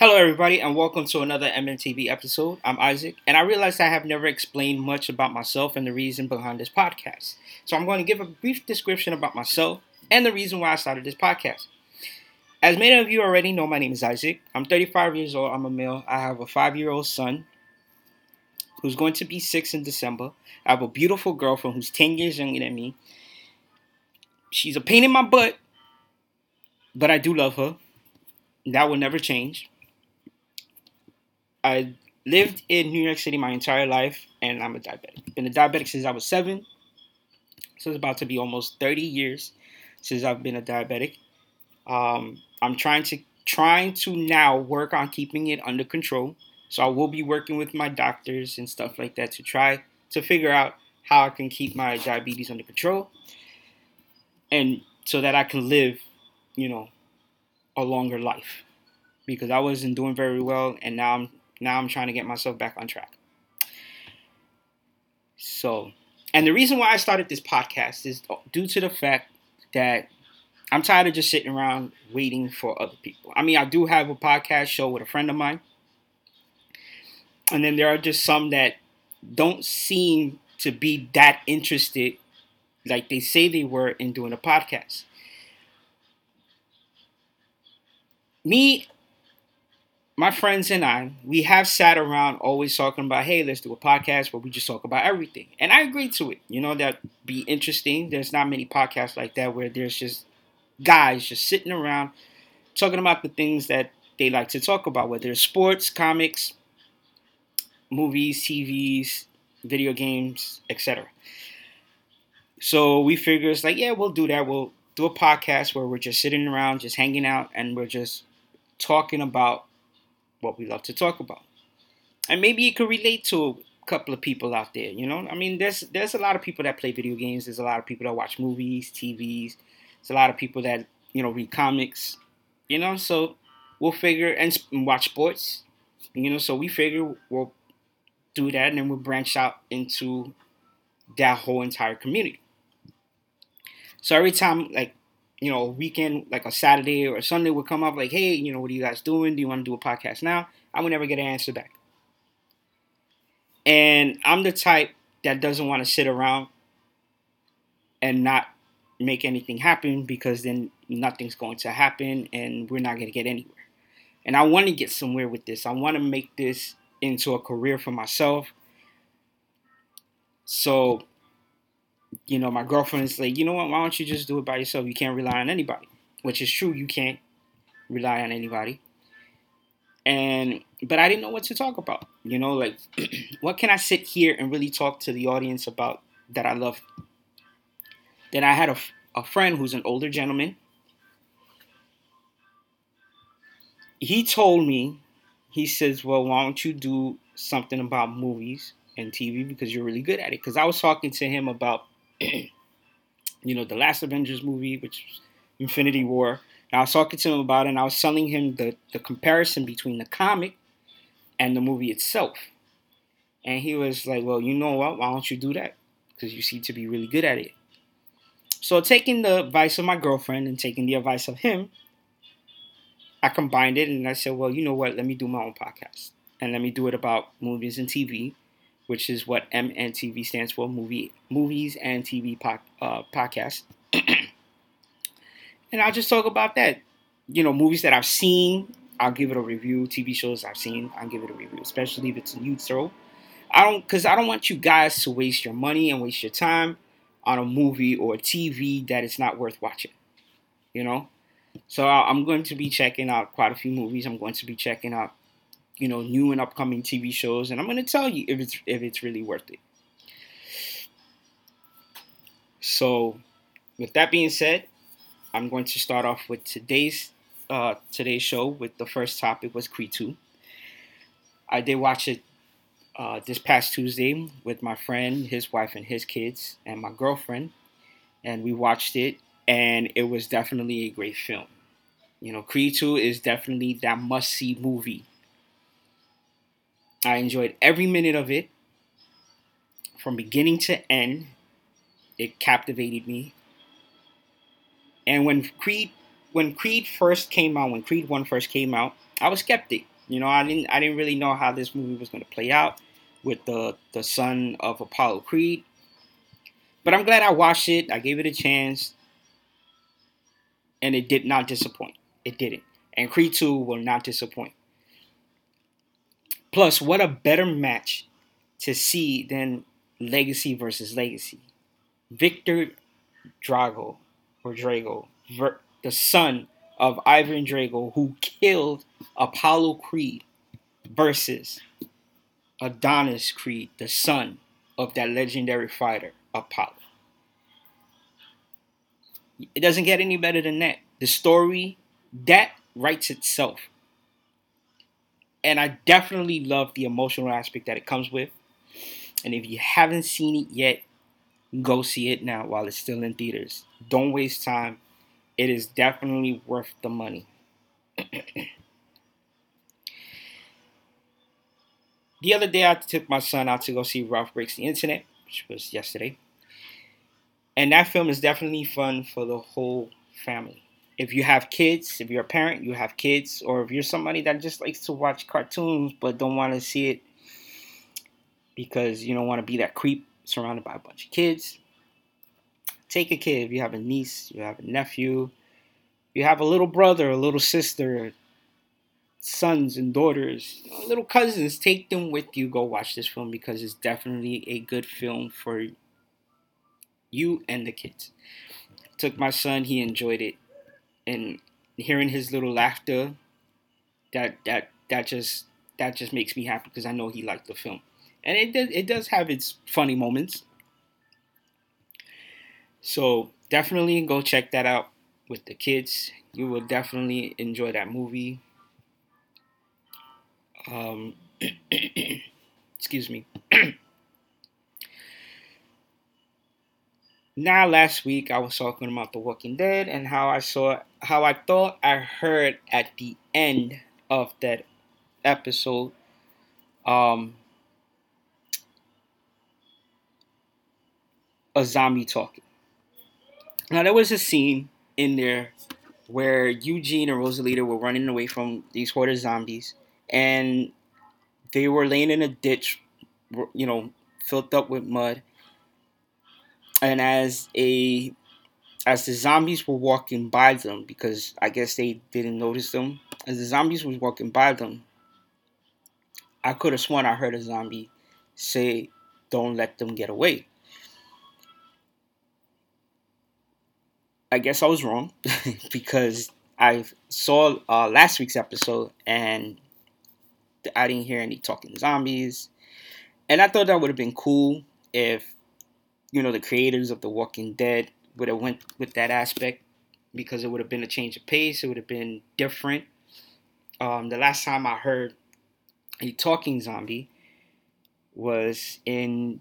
Hello, everybody, and welcome to another MNTV episode. I'm Isaac, and I realized I have never explained much about myself and the reason behind this podcast. So I'm going to give a brief description about myself and the reason why I started this podcast. As many of you already know, my name is Isaac. I'm 35 years old. I'm a male. I have a five year old son who's going to be six in December. I have a beautiful girlfriend who's 10 years younger than me. She's a pain in my butt, but I do love her. That will never change. I lived in New York City my entire life, and I'm a diabetic. Been a diabetic since I was seven. So it's about to be almost 30 years since I've been a diabetic. Um, I'm trying to trying to now work on keeping it under control. So I will be working with my doctors and stuff like that to try to figure out how I can keep my diabetes under control and so that I can live, you know, a longer life because I wasn't doing very well and now I'm now I'm trying to get myself back on track. So, and the reason why I started this podcast is due to the fact that I'm tired of just sitting around waiting for other people. I mean, I do have a podcast show with a friend of mine. And then there are just some that don't seem to be that interested like they say they were in doing a podcast. Me, my friends and I, we have sat around always talking about, hey, let's do a podcast where we just talk about everything. And I agree to it. You know, that'd be interesting. There's not many podcasts like that where there's just guys just sitting around talking about the things that they like to talk about, whether it's sports, comics, movies, TVs, video games, etc. So we figure it's like, yeah, we'll do that. We'll do a podcast where we're just sitting around, just hanging out, and we're just talking about what we love to talk about. And maybe it could relate to a couple of people out there, you know? I mean, there's there's a lot of people that play video games, there's a lot of people that watch movies, TVs, there's a lot of people that, you know, read comics, you know? So we'll figure and watch sports, you know, so we figure we'll do that and then we'll branch out into that whole entire community. So every time like you know, weekend, like a Saturday or a Sunday would come up, like, hey, you know, what are you guys doing? Do you want to do a podcast now? I would never get an answer back. And I'm the type that doesn't want to sit around and not make anything happen because then nothing's going to happen and we're not going to get anywhere. And I want to get somewhere with this. I want to make this into a career for myself. So you know, my girlfriend is like, you know what, why don't you just do it by yourself? You can't rely on anybody. Which is true, you can't rely on anybody. And but I didn't know what to talk about. You know, like what can I sit here and really talk to the audience about that I love? Then I had a, a friend who's an older gentleman. He told me, he says, Well, why don't you do something about movies and TV because you're really good at it? Because I was talking to him about you know, the last Avengers movie, which was Infinity War. And I was talking to him about it, and I was telling him the, the comparison between the comic and the movie itself. And he was like, Well, you know what? Why don't you do that? Because you seem to be really good at it. So, taking the advice of my girlfriend and taking the advice of him, I combined it and I said, Well, you know what? Let me do my own podcast. And let me do it about movies and TV which is what MNTV stands for, movie movies and TV po- uh, podcast. and I'll just talk about that. You know, movies that I've seen, I'll give it a review. TV shows I've seen, I'll give it a review, especially if it's a neutral. I don't, because I don't want you guys to waste your money and waste your time on a movie or a TV that is not worth watching. You know, so I'm going to be checking out quite a few movies. I'm going to be checking out you know new and upcoming TV shows, and I'm to tell you if it's if it's really worth it. So, with that being said, I'm going to start off with today's uh, today's show. With the first topic was Creed 2. I did watch it uh, this past Tuesday with my friend, his wife, and his kids, and my girlfriend, and we watched it, and it was definitely a great film. You know, Creed 2 is definitely that must see movie I enjoyed every minute of it from beginning to end. It captivated me. And when Creed when Creed first came out, when Creed One first came out, I was skeptic. You know, I didn't I didn't really know how this movie was going to play out with the the son of Apollo Creed. But I'm glad I watched it. I gave it a chance, and it did not disappoint. It didn't. And Creed 2 will not disappoint. Plus, what a better match to see than Legacy versus Legacy. Viktor Drago, or Drago, the son of Ivan Drago, who killed Apollo Creed, versus Adonis Creed, the son of that legendary fighter, Apollo. It doesn't get any better than that. The story, that writes itself. And I definitely love the emotional aspect that it comes with. And if you haven't seen it yet, go see it now while it's still in theaters. Don't waste time. It is definitely worth the money. the other day, I took my son out to go see Ralph Breaks the Internet, which was yesterday. And that film is definitely fun for the whole family. If you have kids, if you're a parent, you have kids, or if you're somebody that just likes to watch cartoons but don't want to see it because you don't want to be that creep surrounded by a bunch of kids, take a kid. If you have a niece, you have a nephew, you have a little brother, a little sister, sons and daughters, little cousins, take them with you. Go watch this film because it's definitely a good film for you and the kids. Took my son, he enjoyed it, and hearing his little laughter, that that that just that just makes me happy because I know he liked the film, and it does it does have its funny moments. So definitely go check that out with the kids. You will definitely enjoy that movie. Um, excuse me. now, last week I was talking about The Walking Dead and how I saw, how I thought I heard at the end of that episode, um, a zombie talking. Now there was a scene in there where Eugene and Rosalita were running away from these horde of zombies, and they were laying in a ditch, you know, filled up with mud. And as a as the zombies were walking by them, because I guess they didn't notice them, as the zombies was walking by them, I could have sworn I heard a zombie say, "Don't let them get away." I guess I was wrong because I saw uh, last week's episode and I didn't hear any talking zombies. And I thought that would have been cool if, you know, the creators of The Walking Dead would have went with that aspect because it would have been a change of pace. It would have been different. Um, the last time I heard a talking zombie was in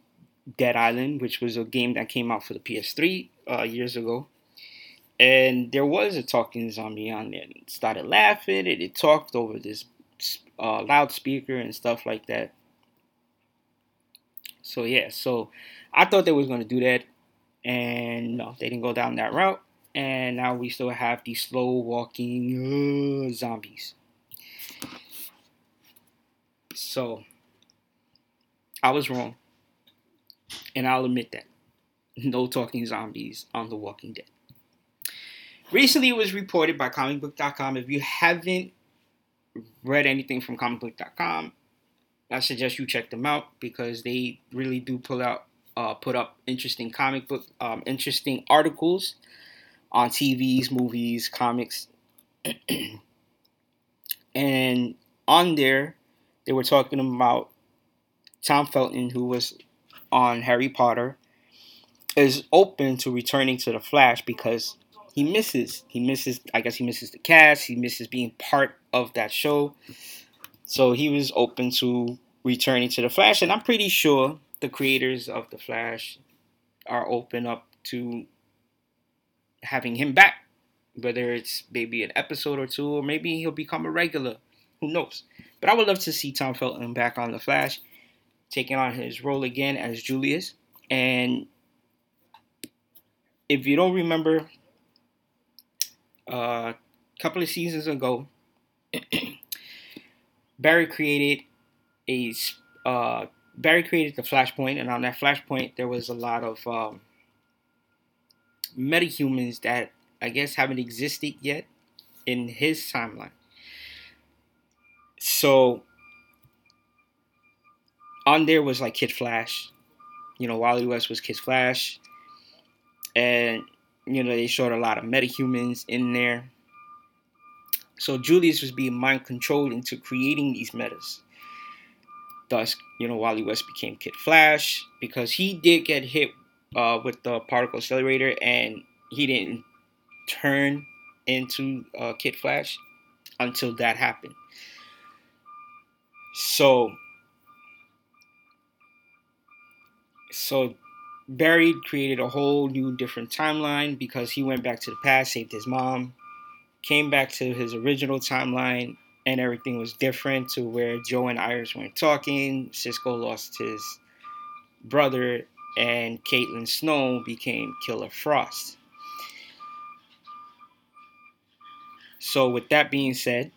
Dead Island, which was a game that came out for the PS3 uh, years ago and there was a talking zombie on there. It started laughing, and it talked over this uh, loudspeaker and stuff like that. So yeah, so I thought they was gonna do that, and no, they didn't go down that route. And now we still have these slow walking uh, zombies. So I was wrong, and I'll admit that. No talking zombies on The Walking Dead. Recently, it was reported by comicbook.com. If you haven't read anything from comicbook.com, I suggest you check them out because they really do pull out, uh, put up interesting comic book, um, interesting articles on TVs, movies, comics, and on there they were talking about Tom Felton, who was on Harry Potter, is open to returning to the Flash because he misses. He misses. I guess he misses the cast. He misses being part of that show. So he was open to returning to the Flash, and I'm pretty sure the creators of the Flash are open up to having him back. Whether it's maybe an episode or two, or maybe he'll become a regular. Who knows? But I would love to see Tom Felton back on the Flash, taking on his role again as Julius. And if you don't remember a couple of seasons ago, Barry created a uh, Barry created the Flashpoint, and on that Flashpoint, there was a lot of um, metahumans that I guess haven't existed yet in his timeline. So on there was like Kid Flash, you know, Wally West was Kid Flash, and you know they showed a lot of metahumans in there. So Julius was being mind controlled into creating these metas. Thus, you know, Wally West became Kid Flash because he did get hit uh, with the particle accelerator and he didn't turn into uh, Kid Flash until that happened. So, so Barry created a whole new different timeline because he went back to the past, saved his mom, came back to his original timeline, and everything was different to where Joe and Iris weren't talking. Cisco lost his brother, and Caitlin Snow became Killer Frost. So, with that being said,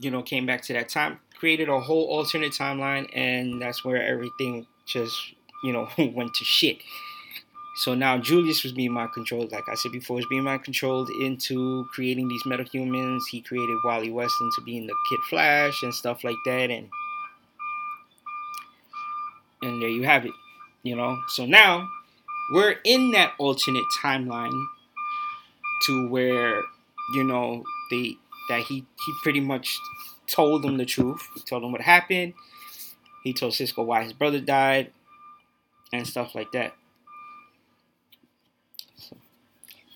you know, came back to that time, created a whole alternate timeline, and that's where everything just, you know, went to shit. So now Julius was being mind controlled, like I said before, was being mind controlled into creating these metahumans. He created Wally West into being the Kid Flash and stuff like that, and and there you have it, you know. So now we're in that alternate timeline to where you know they that he he pretty much told them the truth. He told them what happened. He told Cisco why his brother died and stuff like that.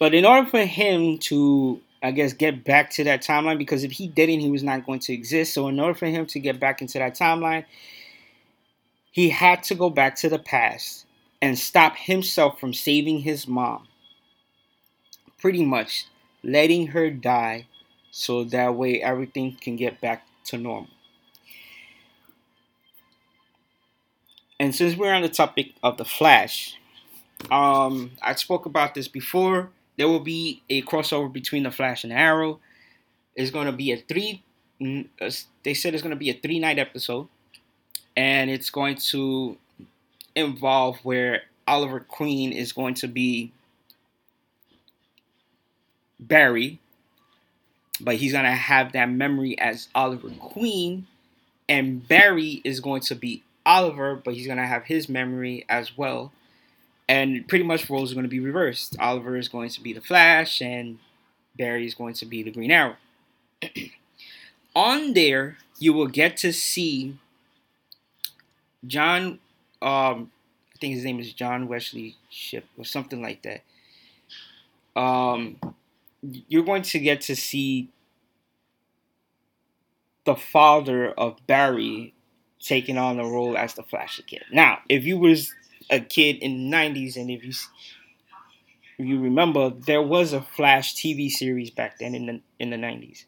But in order for him to, I guess, get back to that timeline, because if he didn't, he was not going to exist. So in order for him to get back into that timeline, he had to go back to the past and stop himself from saving his mom. Pretty much letting her die so that way everything can get back to normal. And since we're on the topic of the Flash, um, I spoke about this before there will be a crossover between the Flash and Arrow. It's going to be a three. Uh, they said it's to be a three night episode, and it's going to involve where Oliver Queen is going to be Barry, but he's going to have that memory as Oliver Queen, and Barry is going to be Oliver, but he's going to have his memory as well and pretty much roles are going to be reversed. Oliver is going to be the Flash, and Barry is going to be the Green Arrow. On there, you will get to see John. Um, I think his name is John Wesley Shipp or something like that. Um, you're going to get to see the father of Barry taking on the role as the Flash again. Now, if you was a kid in the 90s and if you if you remember there was a flash tv series back then in the in the 90s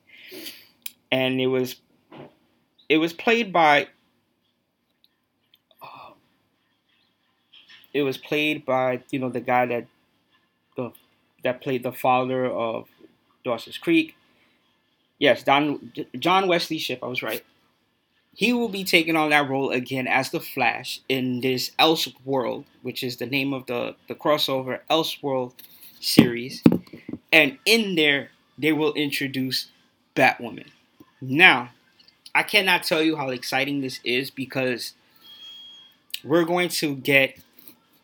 and it was it was played by uh, it was played by you know the guy that the that played the father of Dawson's Creek. Yes, Don John Wesley Shipp. I was right he will be taking on that role again as the Flash in this Elseworld, which is the name of the, the crossover Elseworld series. And in there, they will introduce Batwoman. Now, I cannot tell you how exciting this is because we're going to get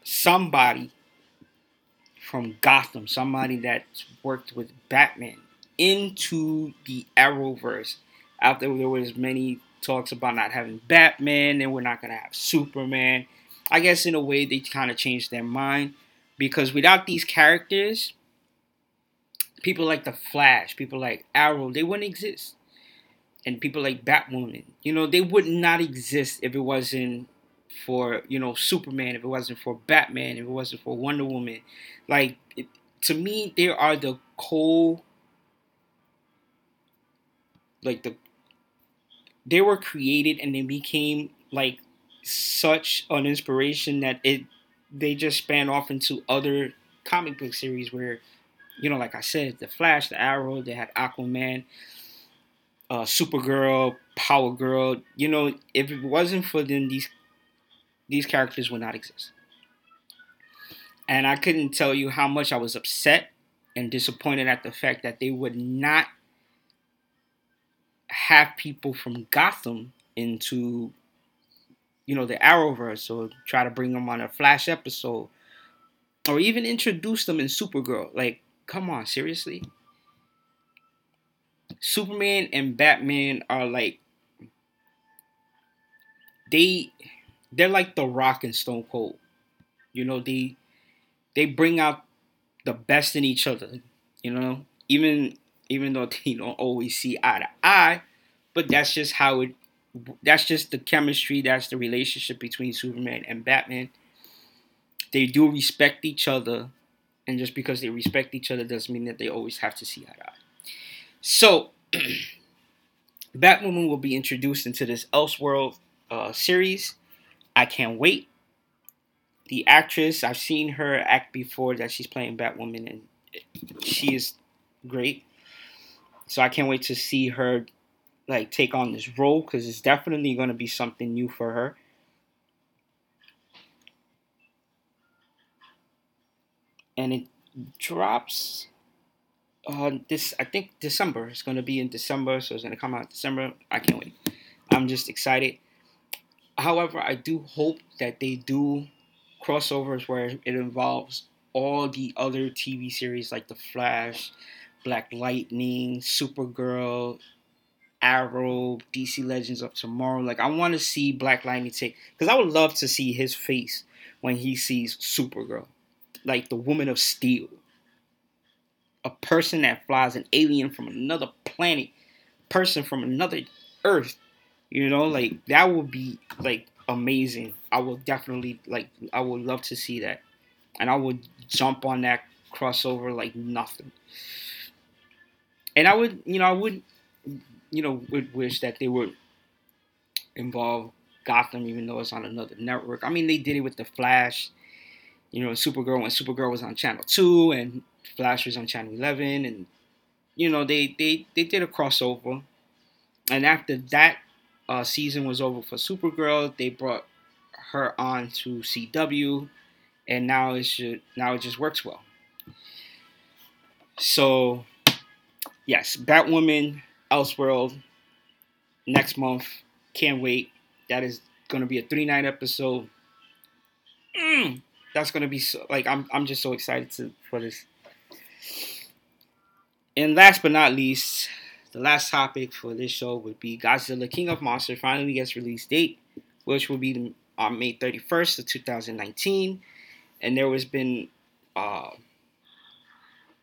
somebody from Gotham, somebody that's worked with Batman, into the Arrowverse after there was many talks about not having Batman and we're not going to have Superman. I guess in a way they kind of changed their mind because without these characters, people like the Flash, people like Arrow, they wouldn't exist. And people like Batwoman, you know, they would not exist if it wasn't for, you know, Superman, if it wasn't for Batman, if it wasn't for Wonder Woman. Like, it, to me, they are the co like the they were created and they became like such an inspiration that it they just span off into other comic book series where, you know, like I said, the Flash, the Arrow, they had Aquaman, uh, Supergirl, Power Girl. You know, if it wasn't for them, these these characters would not exist. And I couldn't tell you how much I was upset and disappointed at the fact that they would not have people from Gotham into you know the Arrowverse or try to bring them on a Flash episode or even introduce them in Supergirl. Like, come on, seriously? Superman and Batman are like they they're like the Rock and Stone Cold. You know, they they bring out the best in each other. You know, even even though they don't always see eye to eye, but that's just how it. That's just the chemistry. That's the relationship between Superman and Batman. They do respect each other, and just because they respect each other doesn't mean that they always have to see eye to eye. So, Batwoman will be introduced into this Elseworld uh, series. I can't wait. The actress, I've seen her act before that she's playing Batwoman, and she is great. So I can't wait to see her like take on this role because it's definitely going to be something new for her. And it drops uh, this I think December. It's gonna be in December, so it's gonna come out December. I can't wait. I'm just excited. However, I do hope that they do crossovers where it involves all the other TV series like The Flash, Black Lightning, Supergirl, Arrow, DC Legends of Tomorrow. Like I want to see Black Lightning take because I would love to see his face when he sees Supergirl, like the Woman of Steel a person that flies an alien from another planet, person from another Earth. You know, like that would be like amazing. I would definitely like. I would love to see that, and I would jump on that crossover like nothing. And I would, you know, I would, you know, would wish that they would involve Gotham, even though it's on another network. I mean, they did it with the Flash, you know, Supergirl when Supergirl was on Channel Two, and Flash was on Channel 11, and you know they they they did a crossover. And after that uh, season was over for Supergirl, they brought her on to CW, and now it should now it just works well. So, yes, Batwoman, Elseworld, next month. Can't wait. That is going to be a three night episode. Mm, that's going to be so like I'm I'm just so excited to for this. And last but not least, the last topic for this show would be Godzilla King of Monsters finally gets release date, which will be on May 31st of 2019. And there has been uh,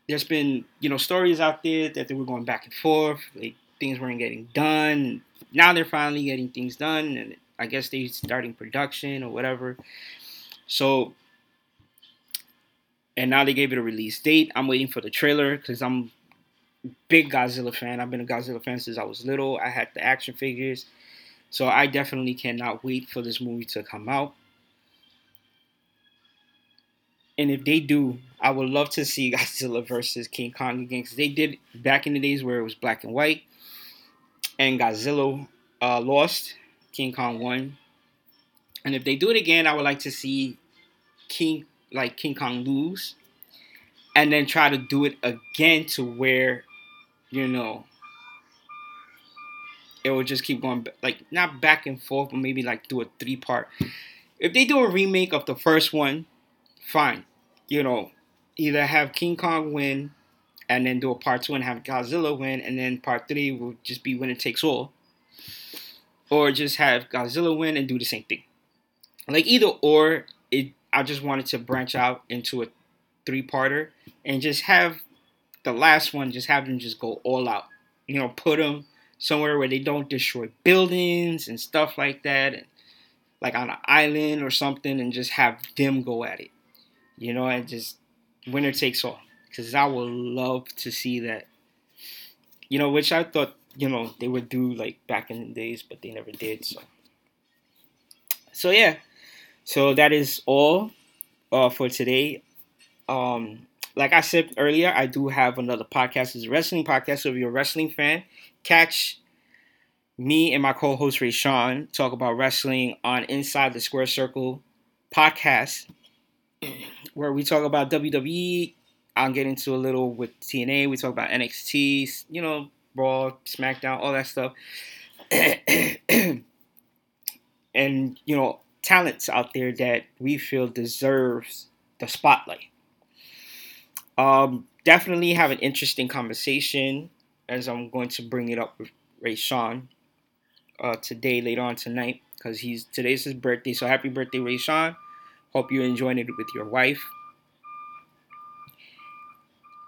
there's been you know stories out there that they were going back and forth, like things weren't getting done. Now they're finally getting things done, and I guess they're starting production or whatever. So and now they gave it a release date. I'm waiting for the trailer because I'm big Godzilla fan. I've been a Godzilla fan since I was little. I had the action figures. So I definitely cannot wait for this movie to come out. And if they do, I would love to see Godzilla versus King Kong again because they did back in the days where it was black and white, and Godzilla uh, lost, King Kong won. And if they do it again, I would like to see King like King Kong lose, and then try to do it again to where, you know, it will just keep going like not back and forth, but maybe like do a three part. If they do a remake of the first one, fine. You know, either have King Kong win and then do a part two and have Godzilla win, and then part three will just be when it takes all. Or just have Godzilla win and do the same thing. Like either or, it I just wanted to branch out into a three parter and just have the last one, just have them just go all out. You know, put them somewhere where they don't destroy buildings and stuff like that, and like on an island or something, and just have them go at it. You know, and just winner takes all. Because I would love to see that. You know, which I thought you know they would do like back in the days, but they never did. So, so yeah, so that is all uh, for today. Um, like I said earlier, I do have another podcast. It's a wrestling podcast. So if you're a wrestling fan, catch me and my co-host Ray Sean talk about wrestling on Inside the Square Circle podcast, where we talk about WWE. I'll get into a little with TNA. We talk about NXT, you know, Raw, SmackDown, all that stuff. and you know, talents out there that we feel deserves the spotlight. Um, definitely have an interesting conversation as I'm going to bring it up with Ray Sean uh, today, later on tonight, because he's today's his birthday. So happy birthday, Ray Sean. Hope you're enjoying it with your wife.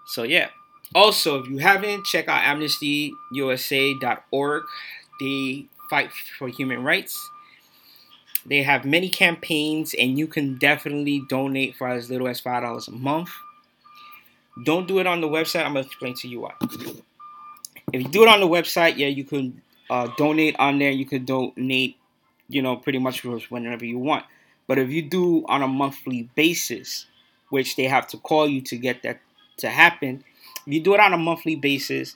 So yeah. Also, if you haven't, check out AmnestyUSA.org. They fight for human rights. They have many campaigns, and you can definitely donate for as little as five dollars a month. Don't do it on the website. I'm gonna explain to you why. If you do it on the website, yeah, you can uh, donate on there. You can donate, you know, pretty much whenever you want. But if you do on a monthly basis, which they have to call you to get that to happen, if you do it on a monthly basis,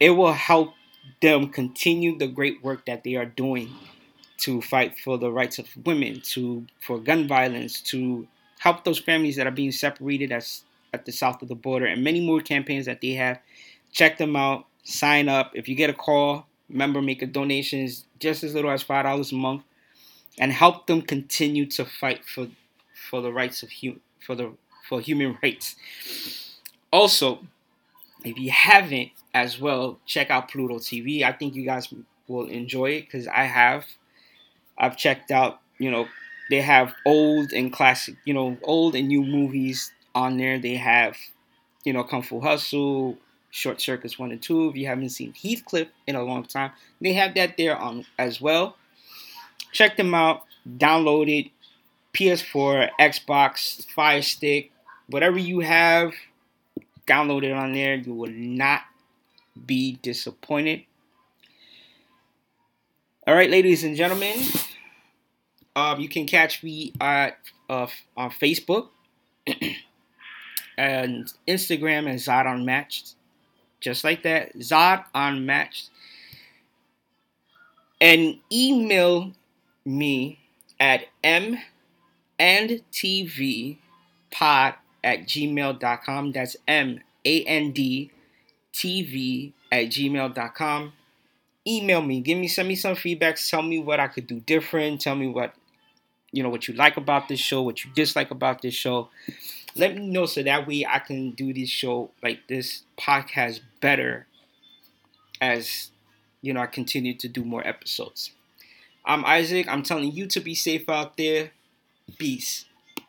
it will help them continue the great work that they are doing to fight for the rights of women, to for gun violence, to help those families that are being separated as at the south of the border, and many more campaigns that they have. Check them out. Sign up. If you get a call, remember make a donation just as little as five dollars a month, and help them continue to fight for for the rights of human for the for human rights. Also, if you haven't as well, check out Pluto TV. I think you guys will enjoy it because I have. I've checked out, you know, they have old and classic, you know, old and new movies on there. They have, you know, Kung Fu Hustle, Short Circuits 1 and 2. If you haven't seen Heathcliff in a long time, they have that there on as well. Check them out, download it. PS4, Xbox, Fire Stick, whatever you have, download it on there. You will not be disappointed. All right, ladies and gentlemen, um, you can catch me at uh, on Facebook and Instagram as Zod Unmatched, just like that, Zod Unmatched, and email me at m and tv pod at gmail.com. That's M A N D T V at gmail.com. Email me, give me, send me some feedback, tell me what I could do different, tell me what, you know, what you like about this show, what you dislike about this show. Let me know so that way I can do this show, like this podcast better as, you know, I continue to do more episodes. I'm Isaac. I'm telling you to be safe out there. Peace.